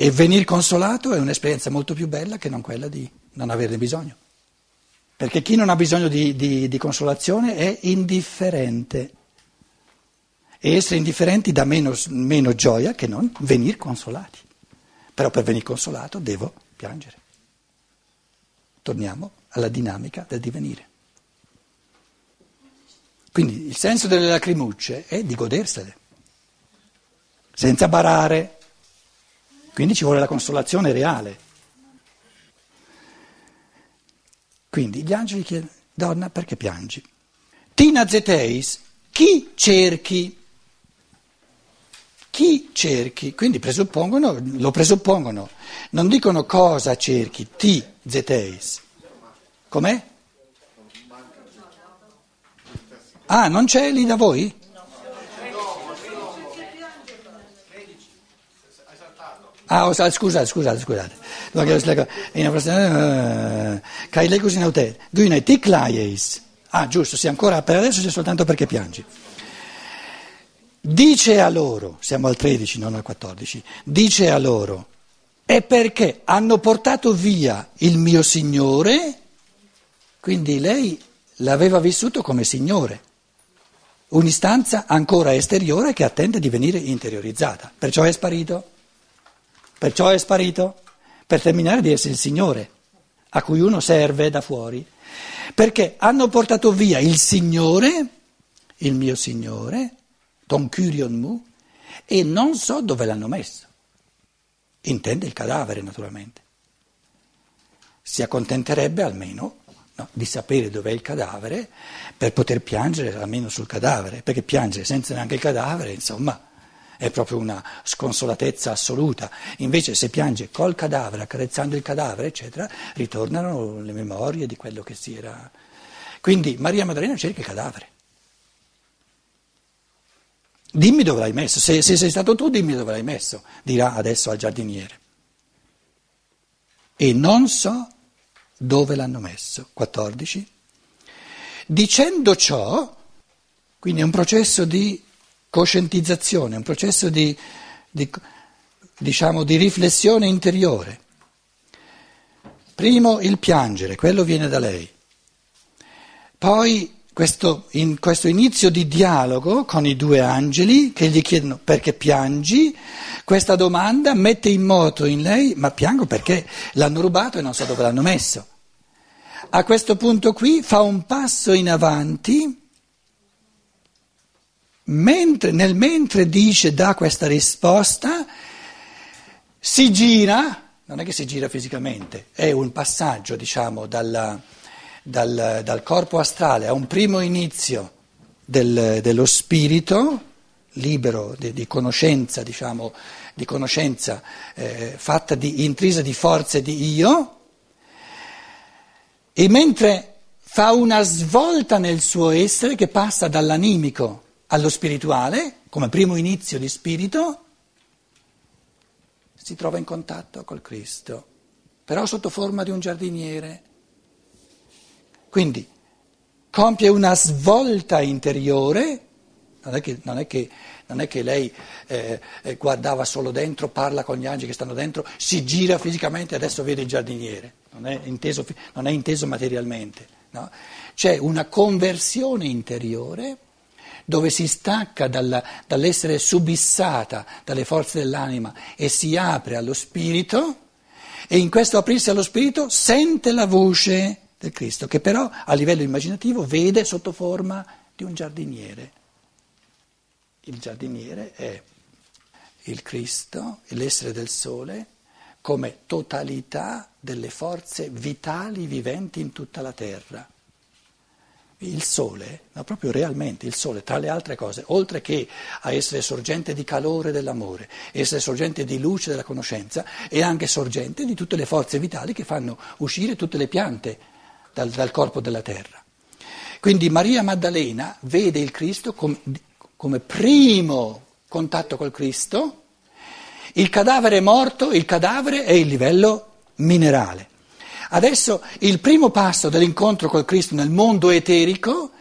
E venir consolato è un'esperienza molto più bella che non quella di non averne bisogno. Perché chi non ha bisogno di, di, di consolazione è indifferente. E essere indifferenti dà meno, meno gioia che non venir consolati. Però per venire consolato devo piangere. Torniamo alla dinamica del divenire. Quindi il senso delle lacrimucce è di godersele, senza barare. Quindi ci vuole la consolazione reale. Quindi gli angeli chiedono, donna, perché piangi? Tina zeteis, chi cerchi? Chi cerchi? Quindi presuppongono, lo presuppongono, non dicono cosa cerchi, ti zeteis. Com'è? Ah, non c'è lì da voi? Ah, scusate, scusate, scusate. Kai lei così nautet. Guine tic laieis. Ah, giusto, sì, ancora per adesso c'è soltanto perché piangi. Dice a loro, siamo al 13, non al 14, dice a loro, è perché hanno portato via il mio Signore, quindi lei l'aveva vissuto come Signore, un'istanza ancora esteriore che attende di venire interiorizzata, perciò è sparito. Perciò è sparito per terminare di essere il Signore a cui uno serve da fuori. Perché hanno portato via il Signore, il mio Signore, Don Curion Mu, e non so dove l'hanno messo. Intende il cadavere, naturalmente. Si accontenterebbe almeno no, di sapere dov'è il cadavere per poter piangere almeno sul cadavere, perché piangere senza neanche il cadavere, insomma è proprio una sconsolatezza assoluta. Invece se piange col cadavere, accarezzando il cadavere, eccetera, ritornano le memorie di quello che si era. Quindi Maria Maddalena cerca il cadavere. Dimmi dove l'hai messo, se, se sei stato tu dimmi dove l'hai messo, dirà adesso al giardiniere. E non so dove l'hanno messo. 14. Dicendo ciò, quindi è un processo di coscientizzazione, un processo di, di, diciamo, di riflessione interiore. Primo il piangere, quello viene da lei. Poi questo, in questo inizio di dialogo con i due angeli che gli chiedono perché piangi, questa domanda mette in moto in lei, ma piango perché l'hanno rubato e non so dove l'hanno messo. A questo punto qui fa un passo in avanti mentre, nel mentre dice, dà questa risposta, si gira, non è che si gira fisicamente, è un passaggio, diciamo, dalla, dal, dal, corpo astrale a un primo inizio del, dello spirito, libero di, di conoscenza, diciamo, di conoscenza eh, fatta di, intrisa di forze di io, e mentre fa una svolta nel suo essere che passa dall'animico allo spirituale, come primo inizio di spirito, si trova in contatto col Cristo, però sotto forma di un giardiniere. Quindi compie una svolta interiore, non è che, non è che, non è che lei eh, eh guardava solo dentro, parla con gli angeli che stanno dentro, si gira fisicamente e adesso vede il giardiniere, non è inteso, non è inteso materialmente. No? C'è una conversione interiore dove si stacca dalla, dall'essere subissata dalle forze dell'anima e si apre allo spirito e in questo aprirsi allo spirito sente la voce del Cristo che però a livello immaginativo vede sotto forma di un giardiniere. Il giardiniere è il Cristo, l'essere del sole, come totalità delle forze vitali viventi in tutta la terra il sole, ma proprio realmente il sole, tra le altre cose, oltre che a essere sorgente di calore dell'amore, essere sorgente di luce della conoscenza, è anche sorgente di tutte le forze vitali che fanno uscire tutte le piante dal, dal corpo della terra. Quindi Maria Maddalena vede il Cristo come, come primo contatto col Cristo, il cadavere morto, il cadavere è il livello minerale. Adesso il primo passo dell'incontro col Cristo nel mondo eterico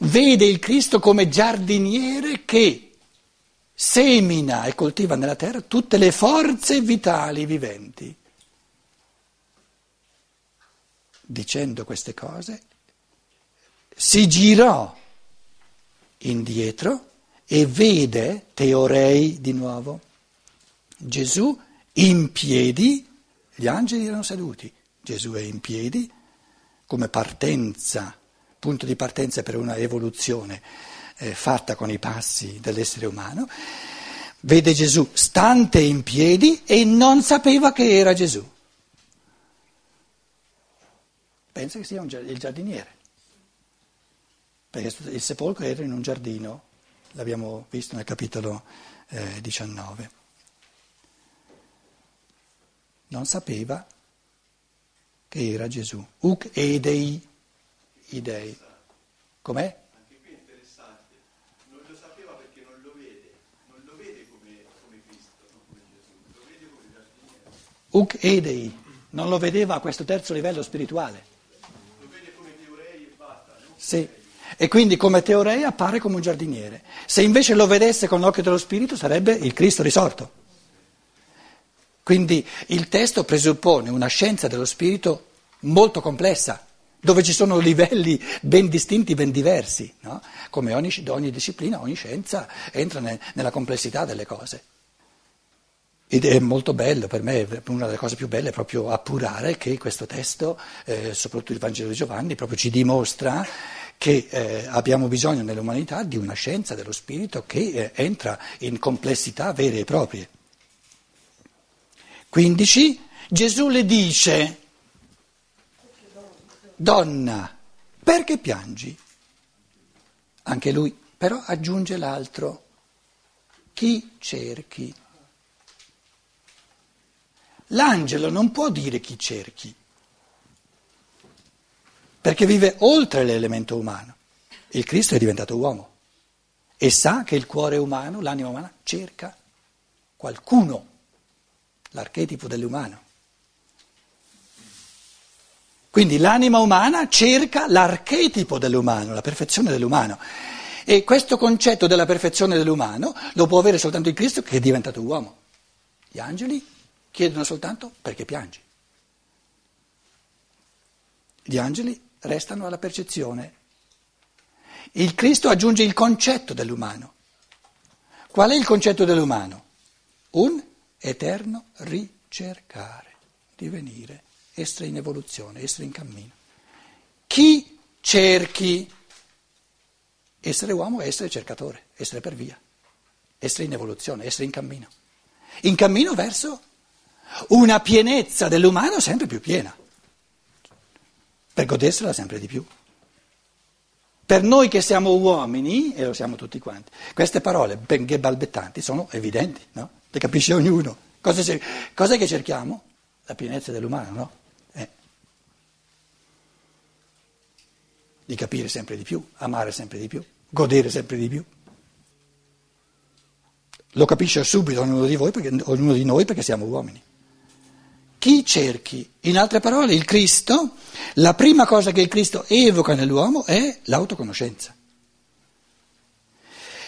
vede il Cristo come giardiniere che semina e coltiva nella terra tutte le forze vitali viventi. Dicendo queste cose, si girò indietro e vede Teorei di nuovo. Gesù in piedi, gli angeli erano seduti, Gesù è in piedi come partenza, punto di partenza per una evoluzione eh, fatta con i passi dell'essere umano, vede Gesù stante in piedi e non sapeva che era Gesù. Pensa che sia un, il giardiniere, perché il sepolcro era in un giardino, l'abbiamo visto nel capitolo eh, 19. Non sapeva che era Gesù. Uc edei, i dei. Com'è? Uc edei, non lo vedeva a questo terzo livello spirituale. Lo vede come teorei e basta, no? Sì, e quindi come teorei appare come un giardiniere. Se invece lo vedesse con l'occhio dello spirito sarebbe il Cristo risorto. Quindi il testo presuppone una scienza dello spirito molto complessa, dove ci sono livelli ben distinti, ben diversi. No? Come ogni, ogni, disciplina, ogni scienza entra ne, nella complessità delle cose. Ed è molto bello, per me una delle cose più belle è proprio appurare che questo testo, eh, soprattutto il Vangelo di Giovanni, proprio ci dimostra che eh, abbiamo bisogno nell'umanità di una scienza dello spirito che eh, entra in complessità vere e proprie. 15. Gesù le dice, donna, perché piangi? Anche lui però aggiunge l'altro, chi cerchi? L'angelo non può dire chi cerchi, perché vive oltre l'elemento umano. Il Cristo è diventato uomo e sa che il cuore umano, l'anima umana, cerca qualcuno, l'archetipo dell'umano. Quindi l'anima umana cerca l'archetipo dell'umano, la perfezione dell'umano. E questo concetto della perfezione dell'umano lo può avere soltanto il Cristo che è diventato uomo. Gli angeli chiedono soltanto perché piangi. Gli angeli restano alla percezione. Il Cristo aggiunge il concetto dell'umano. Qual è il concetto dell'umano? Un eterno ricercare, divenire, essere in evoluzione, essere in cammino. Chi cerchi? Essere uomo è essere cercatore, essere per via, essere in evoluzione, essere in cammino. In cammino verso una pienezza dell'umano sempre più piena, per godersela sempre di più. Per noi che siamo uomini, e lo siamo tutti quanti, queste parole, benché balbettanti, sono evidenti, no? Le capisce ognuno. Cosa, cos'è che cerchiamo? La pienezza dell'umano, no? Eh. Di capire sempre di più, amare sempre di più, godere sempre di più. Lo capisce subito ognuno di, voi perché, ognuno di noi perché siamo uomini. Chi cerchi? In altre parole, il Cristo, la prima cosa che il Cristo evoca nell'uomo è l'autoconoscenza.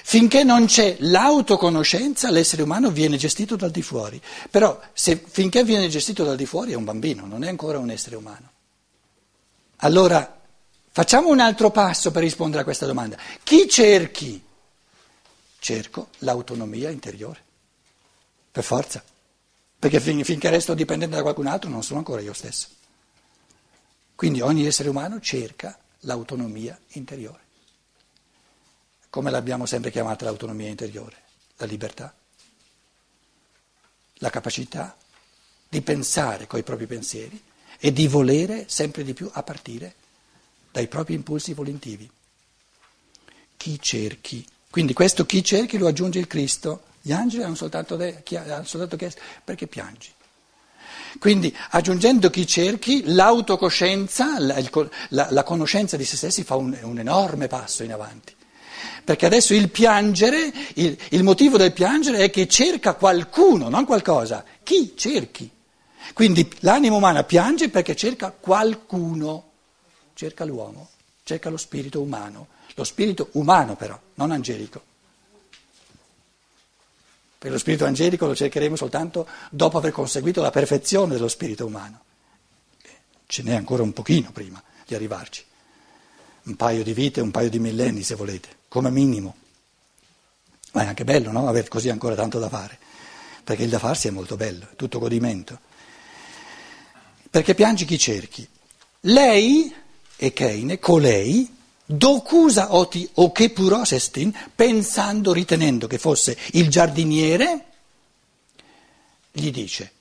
Finché non c'è l'autoconoscenza, l'essere umano viene gestito dal di fuori. Però se, finché viene gestito dal di fuori è un bambino, non è ancora un essere umano. Allora, facciamo un altro passo per rispondere a questa domanda. Chi cerchi? Cerco l'autonomia interiore. Per forza perché fin, finché resto dipendente da qualcun altro non sono ancora io stesso. Quindi ogni essere umano cerca l'autonomia interiore. Come l'abbiamo sempre chiamata l'autonomia interiore? La libertà, la capacità di pensare coi propri pensieri e di volere sempre di più a partire dai propri impulsi volentivi. Chi cerchi? Quindi questo chi cerchi lo aggiunge il Cristo gli angeli hanno soltanto, de- hanno soltanto chiesto perché piangi. Quindi aggiungendo chi cerchi, l'autocoscienza, la, la, la conoscenza di se stessi fa un, un, enorme passo in avanti. Perché adesso il piangere, il, il motivo del piangere è che cerca qualcuno, non qualcosa. Chi cerchi? Quindi l'anima umana piange perché cerca qualcuno, cerca l'uomo, cerca lo spirito umano, lo spirito umano però, non angelico. perché lo spirito angelico lo cercheremo soltanto dopo aver conseguito la perfezione dello spirito umano. Ce n'è ancora un pochino prima di arrivarci, un paio di vite, un paio di millenni se volete, come minimo. Ma è anche bello, no? Avere così ancora tanto da fare, perché il da farsi è molto bello, è tutto godimento. Perché piangi chi cerchi? Lei e Keine, colei, Docusa oti o che puro sestin, pensando, ritenendo che fosse il giardiniere, gli dice,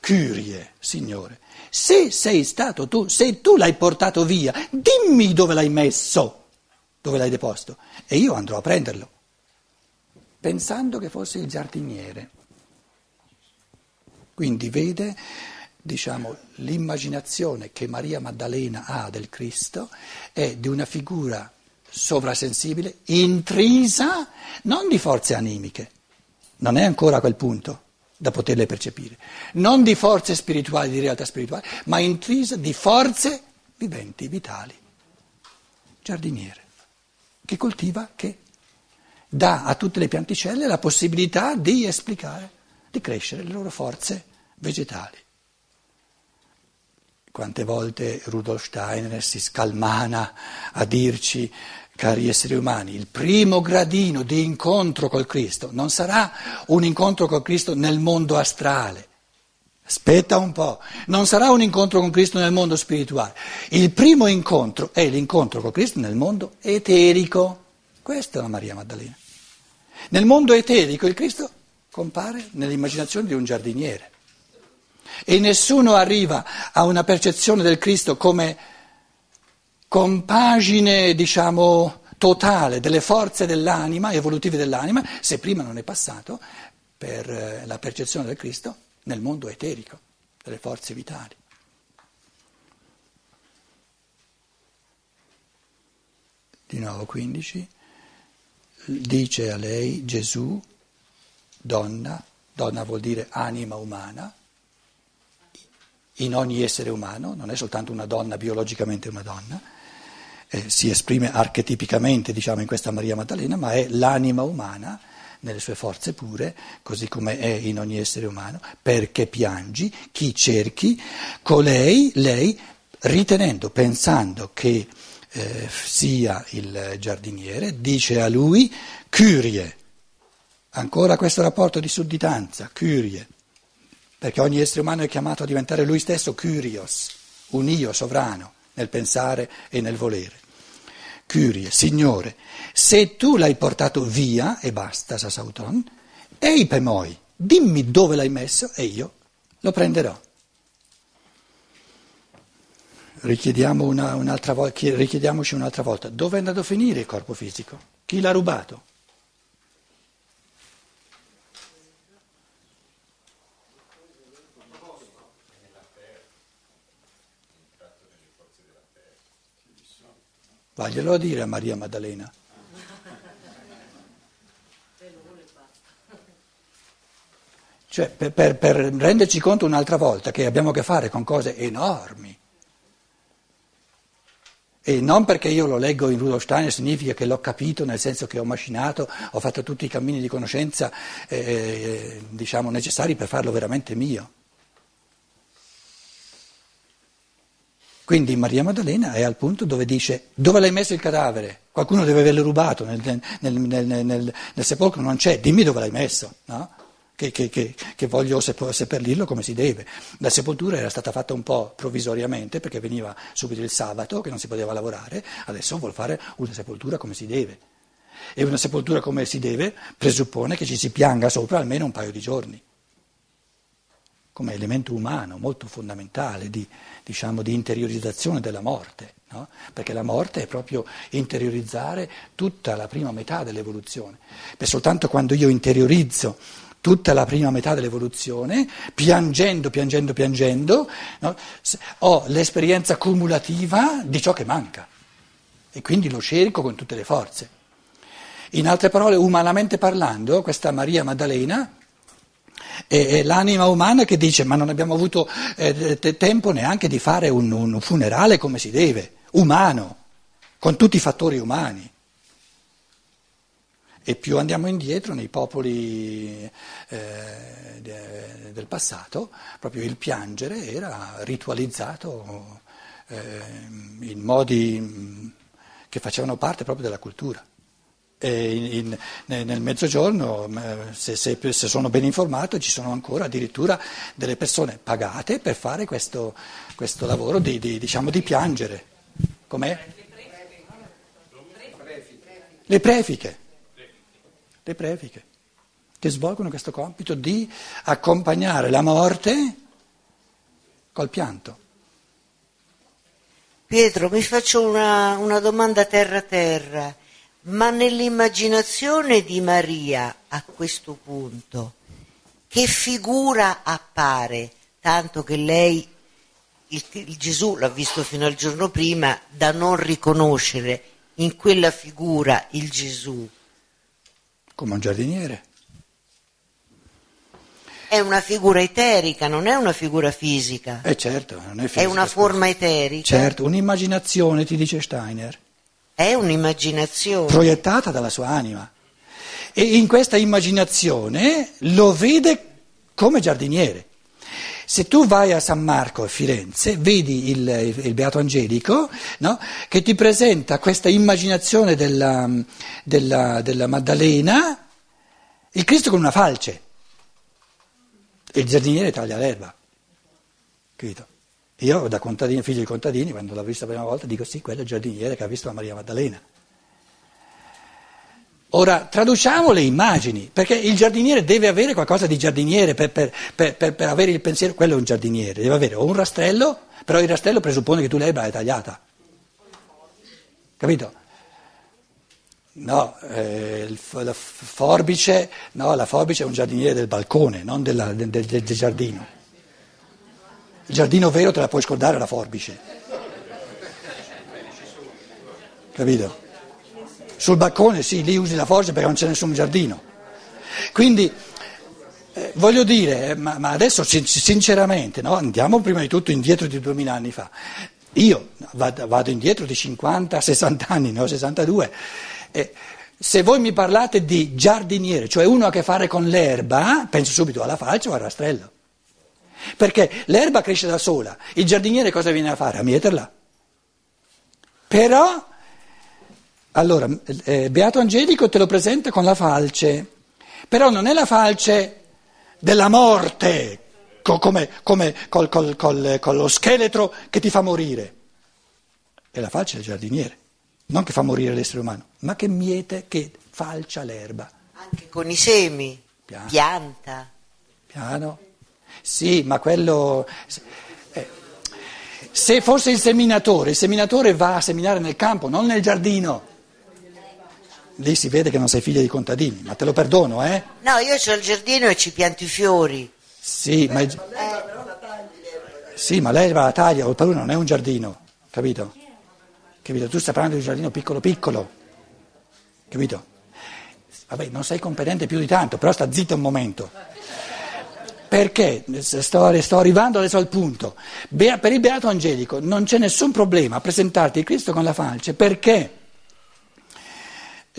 Curie, Signore, se sei stato tu, se tu l'hai portato via, dimmi dove l'hai messo, dove l'hai deposto, e io andrò a prenderlo, pensando che fosse il giardiniere. Quindi vede diciamo, l'immaginazione che Maria Maddalena ha del Cristo è di una figura sovrasensibile, intrisa non di forze animiche, non è ancora a quel punto da poterle percepire, non di forze spirituali, di realtà spirituali, ma intrisa di forze viventi, vitali. Giardiniere, che coltiva, che dà a tutte le pianticelle la possibilità di esplicare, di crescere le loro forze vegetali. Quante volte Rudolf Steiner si scalmana a dirci, cari esseri umani, il primo gradino di incontro col Cristo non sarà un incontro col Cristo nel mondo astrale. Aspetta un po', non sarà un incontro con Cristo nel mondo spirituale. Il primo incontro è l'incontro con Cristo nel mondo eterico. Questa è la Maria Maddalena. Nel mondo eterico il Cristo compare nell'immaginazione di un giardiniere e nessuno arriva a una percezione del Cristo come compagine, diciamo, totale delle forze dell'anima, evolutive dell'anima, se prima non è passato per eh, la percezione del Cristo nel mondo eterico, delle forze vitali. Di nuovo 15, dice a lei Gesù, donna, donna vuol dire anima umana, in ogni essere umano, non è soltanto una donna biologicamente una donna, eh, si esprime archetipicamente diciamo, in questa Maria Maddalena, ma è l'anima umana nelle sue forze pure, così come è in ogni essere umano, perché piangi, chi cerchi, colei, lei, ritenendo, pensando che eh, sia il giardiniere, dice a lui, curie, ancora questo rapporto di sudditanza, curie perché ogni essere umano è chiamato a diventare lui stesso Kyrios, un io sovrano nel pensare e nel volere. Kyrie, Signore, se tu l'hai portato via e basta, Sasauton, ei pemoi, dimmi dove l'hai messo e io lo prenderò. Richiediamo una, un'altra richiediamoci un'altra volta, dove è andato a finire il corpo fisico? Chi l'ha rubato? Vaglielo a dire a Maria Maddalena. Cioè, per, per, per, renderci conto un'altra volta che abbiamo a che fare con cose enormi. E non perché io lo leggo in Rudolf Steiner significa che l'ho capito, nel senso che ho macinato, ho fatto tutti i cammini di conoscenza eh, eh diciamo, necessari per farlo veramente mio. Quindi Maria Maddalena è al punto dove dice dove l'hai messo il cadavere? Qualcuno deve averlo rubato, nel, nel, nel, nel sepolcro non c'è, dimmi dove l'hai messo, no? che, che, che, che, voglio seppellirlo come si deve. La sepoltura era stata fatta un po' provvisoriamente perché veniva subito il sabato che non si poteva lavorare, adesso vuol fare una sepoltura come si deve. E una sepoltura come si deve presuppone che ci si pianga sopra almeno un paio di giorni come elemento umano molto fondamentale di, diciamo, di interiorizzazione della morte, no? perché la morte è proprio interiorizzare tutta la prima metà dell'evoluzione. Beh, soltanto quando io interiorizzo tutta la prima metà dell'evoluzione, piangendo, piangendo, piangendo, no? ho l'esperienza cumulativa di ciò che manca e quindi lo cerco con tutte le forze. In altre parole, umanamente parlando, questa Maria Maddalena è l'anima umana che dice ma non abbiamo avuto eh, tempo neanche di fare un, un funerale come si deve, umano, con tutti i fattori umani. E più andiamo indietro nei popoli eh, del passato, proprio il piangere era ritualizzato eh, in modi mm, che facevano parte proprio della cultura. In, in, nel mezzogiorno, se, se, se, sono ben informato, ci sono ancora addirittura delle persone pagate per fare questo, questo lavoro di, di, diciamo, di piangere. Com'è? Le prefiche. Le prefiche che svolgono questo compito di accompagnare la morte col pianto. Pietro, mi faccio una, una domanda terra-terra, ma nell'immaginazione di Maria a questo punto, che figura appare, tanto che lei, il, il Gesù l'ha visto fino al giorno prima, da non riconoscere in quella figura il Gesù? Come un giardiniere. È una figura eterica, non è una figura fisica. Eh certo, non è fisica. È una forma eterica. Certo, un'immaginazione, ti dice Steiner. È un'immaginazione. Proiettata dalla sua anima. E in questa immaginazione lo vede come giardiniere. Se tu vai a San Marco a Firenze, vedi il, il Beato Angelico no? che ti presenta questa immaginazione della, della, della Maddalena, il Cristo con una falce. E il giardiniere taglia l'erba. Capito? Io da contadino, figlio di contadini, quando l'ho vista la prima volta, dico sì, quello è il giardiniere che ha visto la Maria Maddalena. Ora traduciamo le immagini, perché il giardiniere deve avere qualcosa di giardiniere per, per, per, per, avere il pensiero, quello è un giardiniere, deve avere o un rastrello, però il rastrello presuppone che tu l'erba l'hai tagliata. Capito? No, eh, la forbice, no, la forbice è un giardiniere del balcone, non della, del, del, del giardino. Il giardino vero te la puoi scordare la forbice. Capito? Sul balcone sì, lì usi la forbice perché non c'è nessun giardino. Quindi eh, voglio dire, eh, ma, ma adesso sinceramente, no, andiamo prima di tutto indietro di 2000 anni fa. Io vado, vado indietro di 50, 60 anni, ne ho 62 eh, se voi mi parlate di giardiniere, cioè uno a che fare con l'erba, penso subito alla falce o al rastrello. Perché l'erba cresce da sola, il giardiniere cosa viene a fare? A mieterla. Però, allora, eh, Beato Angelico te lo presenta con la falce, però non è la falce della morte, co- come, come col, col, col, con lo scheletro che ti fa morire, è la falce del giardiniere non che fa morire l'essere umano, ma che miete, che falcia l'erba. Anche con i semi, Piano. pianta. Piano. Sì, ma quello... Eh, se fosse il seminatore, il seminatore va a seminare nel campo, non nel giardino. Lì si vede che non sei figlia di contadini, ma te lo perdono, eh? No, io ho il giardino e ci pianto i fiori. Sì, ma, il... sì, ma lei va a taglia, il padrone non è un giardino, capito? Capito? Tu stai parlando di un giardino piccolo piccolo, capito? Vabbè, non sei competente più di tanto, però sta zitto un momento. Perché? Sto, sto arrivando adesso al punto. Per il Beato Angelico non c'è nessun problema a presentarti Cristo con la falce, perché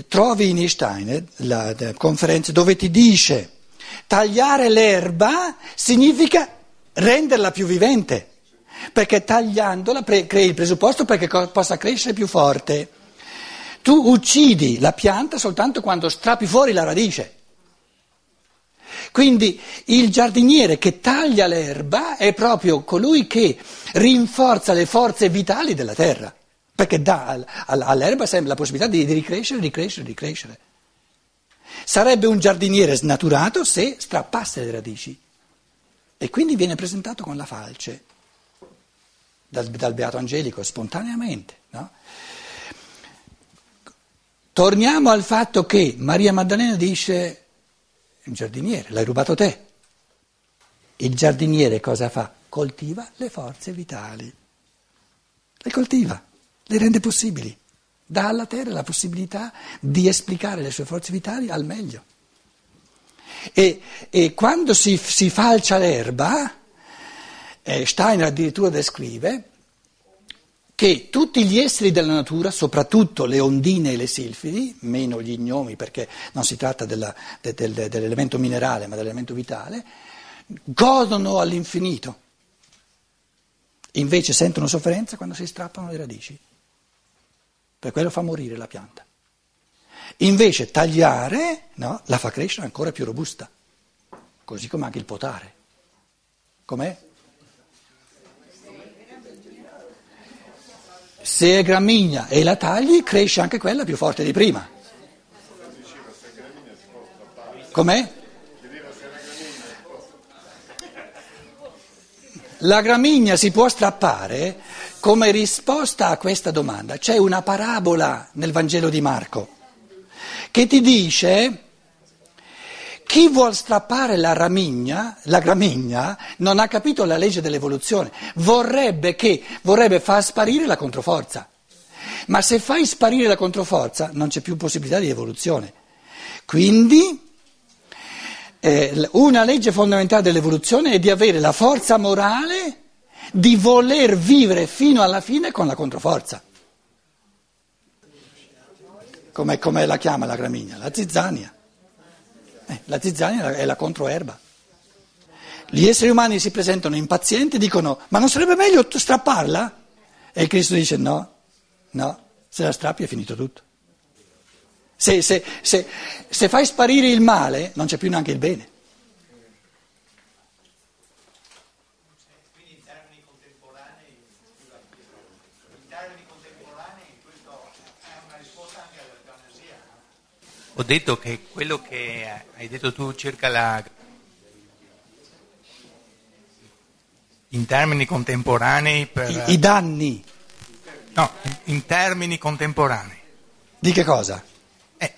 trovi in Steiner la, la conferenza dove ti dice tagliare l'erba significa renderla più vivente perché tagliandola pre- crei il presupposto perché co- possa crescere più forte. Tu uccidi la pianta soltanto quando strappi fuori la radice. Quindi il giardiniere che taglia l'erba è proprio colui che rinforza le forze vitali della terra, perché dà all'erba sempre la possibilità di ricrescere, ricrescere, ricrescere. Sarebbe un giardiniere snaturato se strappasse le radici e quindi viene presentato con la falce dal, dal Beato Angelico spontaneamente. No? Torniamo al fatto che Maria Maddalena dice, un giardiniere, l'hai rubato te. Il giardiniere cosa fa? Coltiva le forze vitali. Le coltiva, le rende possibili. Dà alla terra la possibilità di esplicare le sue forze vitali al meglio. E, e quando si, si falcia l'erba, eh, Steiner addirittura descrive che tutti gli esseri della natura, soprattutto le ondine e le silfidi, meno gli gnomi perché non si tratta della, de, de, de, dell'elemento minerale ma dell'elemento vitale, godono all'infinito. Invece sentono sofferenza quando si strappano le radici. Per quello fa morire la pianta. Invece tagliare no, la fa crescere ancora più robusta, così come anche il potare. Com'è? Se è gramigna e la tagli, cresce anche quella più forte di prima. Com'è? La gramigna si può strappare come risposta a questa domanda. C'è una parabola nel Vangelo di Marco che ti dice chi vuol strappare la ramigna, la gramigna, non ha capito la legge dell'evoluzione, vorrebbe che, vorrebbe far sparire la controforza. Ma se fai sparire la controforza non c'è più possibilità di evoluzione. Quindi eh, una legge fondamentale dell'evoluzione è di avere la forza morale di voler vivere fino alla fine con la controforza. Come, come la chiama la gramigna? La zizzania. Eh, la zizzania è la controerba. Gli esseri umani si presentano impazienti e dicono: Ma non sarebbe meglio strapparla? E Cristo dice: No, no, se la strappi è finito tutto. Se, se, se, se fai sparire il male, non c'è più neanche il bene. Ho detto che quello che hai detto tu circa la... in termini contemporanei per... I, I, danni. No, in termini contemporanei. Di che cosa? Eh,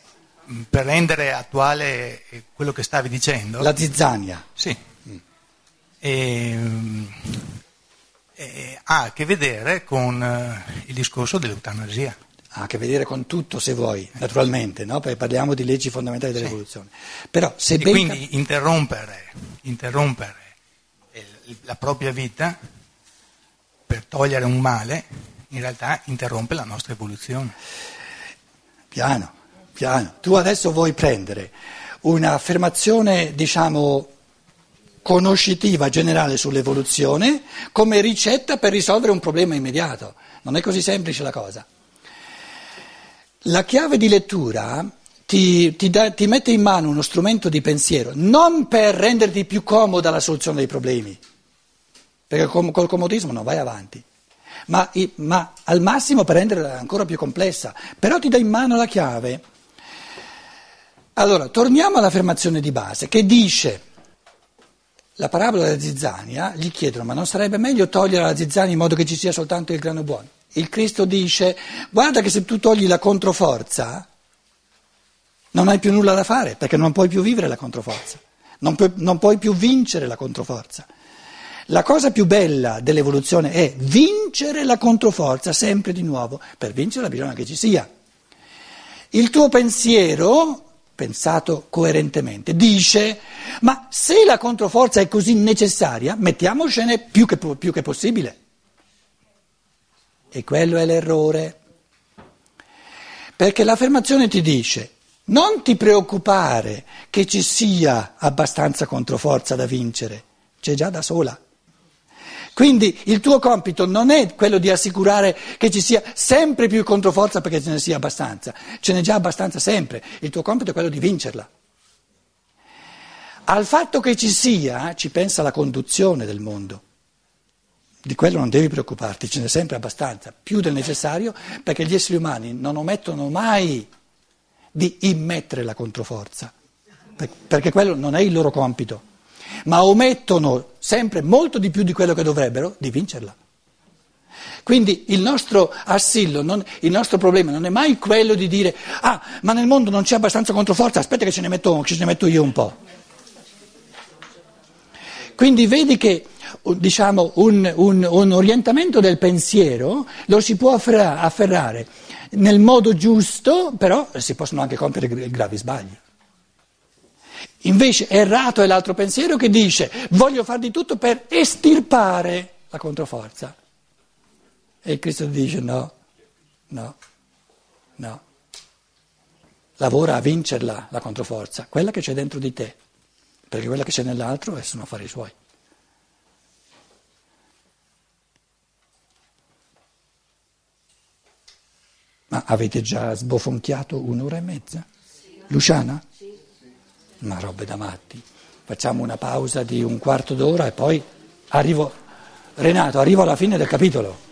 per rendere attuale quello che stavi dicendo. La zizzania. Sì. Mm. E, e, ha a che vedere con uh, il discorso dell'eutanasia ha a che vedere con tutto se vuoi, naturalmente, no? perché parliamo di leggi fondamentali dell'evoluzione. Sì. Però, se e quindi interrompere, interrompere la propria vita per togliere un male, in realtà interrompe la nostra evoluzione. Piano, piano. Tu adesso vuoi prendere un'affermazione, diciamo, conoscitiva generale sull'evoluzione come ricetta per risolvere un problema immediato. Non è così semplice la cosa. La chiave di lettura ti, ti, da, ti, mette in mano uno strumento di pensiero, non per renderti più comoda la soluzione dei problemi, perché col, col comodismo non vai avanti, ma, ma, al massimo per renderla ancora più complessa, però ti dà in mano la chiave. Allora, torniamo all'affermazione di base che dice, la parabola della zizzania, gli chiedono, ma non sarebbe meglio togliere la zizzania in modo che ci sia soltanto il grano buono? Il Cristo dice guarda che se tu togli la controforza non hai più nulla da fare perché non puoi più vivere la controforza, non puoi, non puoi più vincere la controforza. La cosa più bella dell'evoluzione è vincere la controforza sempre di nuovo, per vincerla bisogna che ci sia. Il tuo pensiero, pensato coerentemente, dice ma se la controforza è così necessaria, mettiamocene più che, più che possibile. E quello è l'errore. Perché l'affermazione ti dice non ti preoccupare che ci sia abbastanza controforza da vincere, c'è già da sola. Quindi il tuo compito non è quello di assicurare che ci sia sempre più controforza perché ce ne sia abbastanza, ce n'è già abbastanza sempre, il tuo compito è quello di vincerla. Al fatto che ci sia ci pensa la conduzione del mondo. Di quello non devi preoccuparti, ce n'è sempre abbastanza, più del necessario, perché gli esseri umani non omettono mai di immettere la controforza, perché quello non è il loro compito, ma omettono sempre molto di più di quello che dovrebbero di vincerla. Quindi il nostro assillo, non, il nostro problema non è mai quello di dire ah, ma nel mondo non c'è abbastanza controforza, aspetta che ce ne metto, ce ne metto io un po'. Quindi vedi che diciamo, un, un, un, orientamento del pensiero lo si può afferrare nel modo giusto, però si possono anche compiere gravi sbagli. Invece errato è l'altro pensiero che dice voglio fare di tutto per estirpare la controforza. E Cristo dice no, no, no. Lavora a vincerla la controforza, quella che c'è dentro di te, perché quella che c'è nell'altro sono affari suoi. Ma avete già sbofonchiato un'ora e mezza? Luciana? Ma robe da matti. Facciamo una pausa di un quarto d'ora e poi arrivo. Renato, arrivo alla fine del capitolo.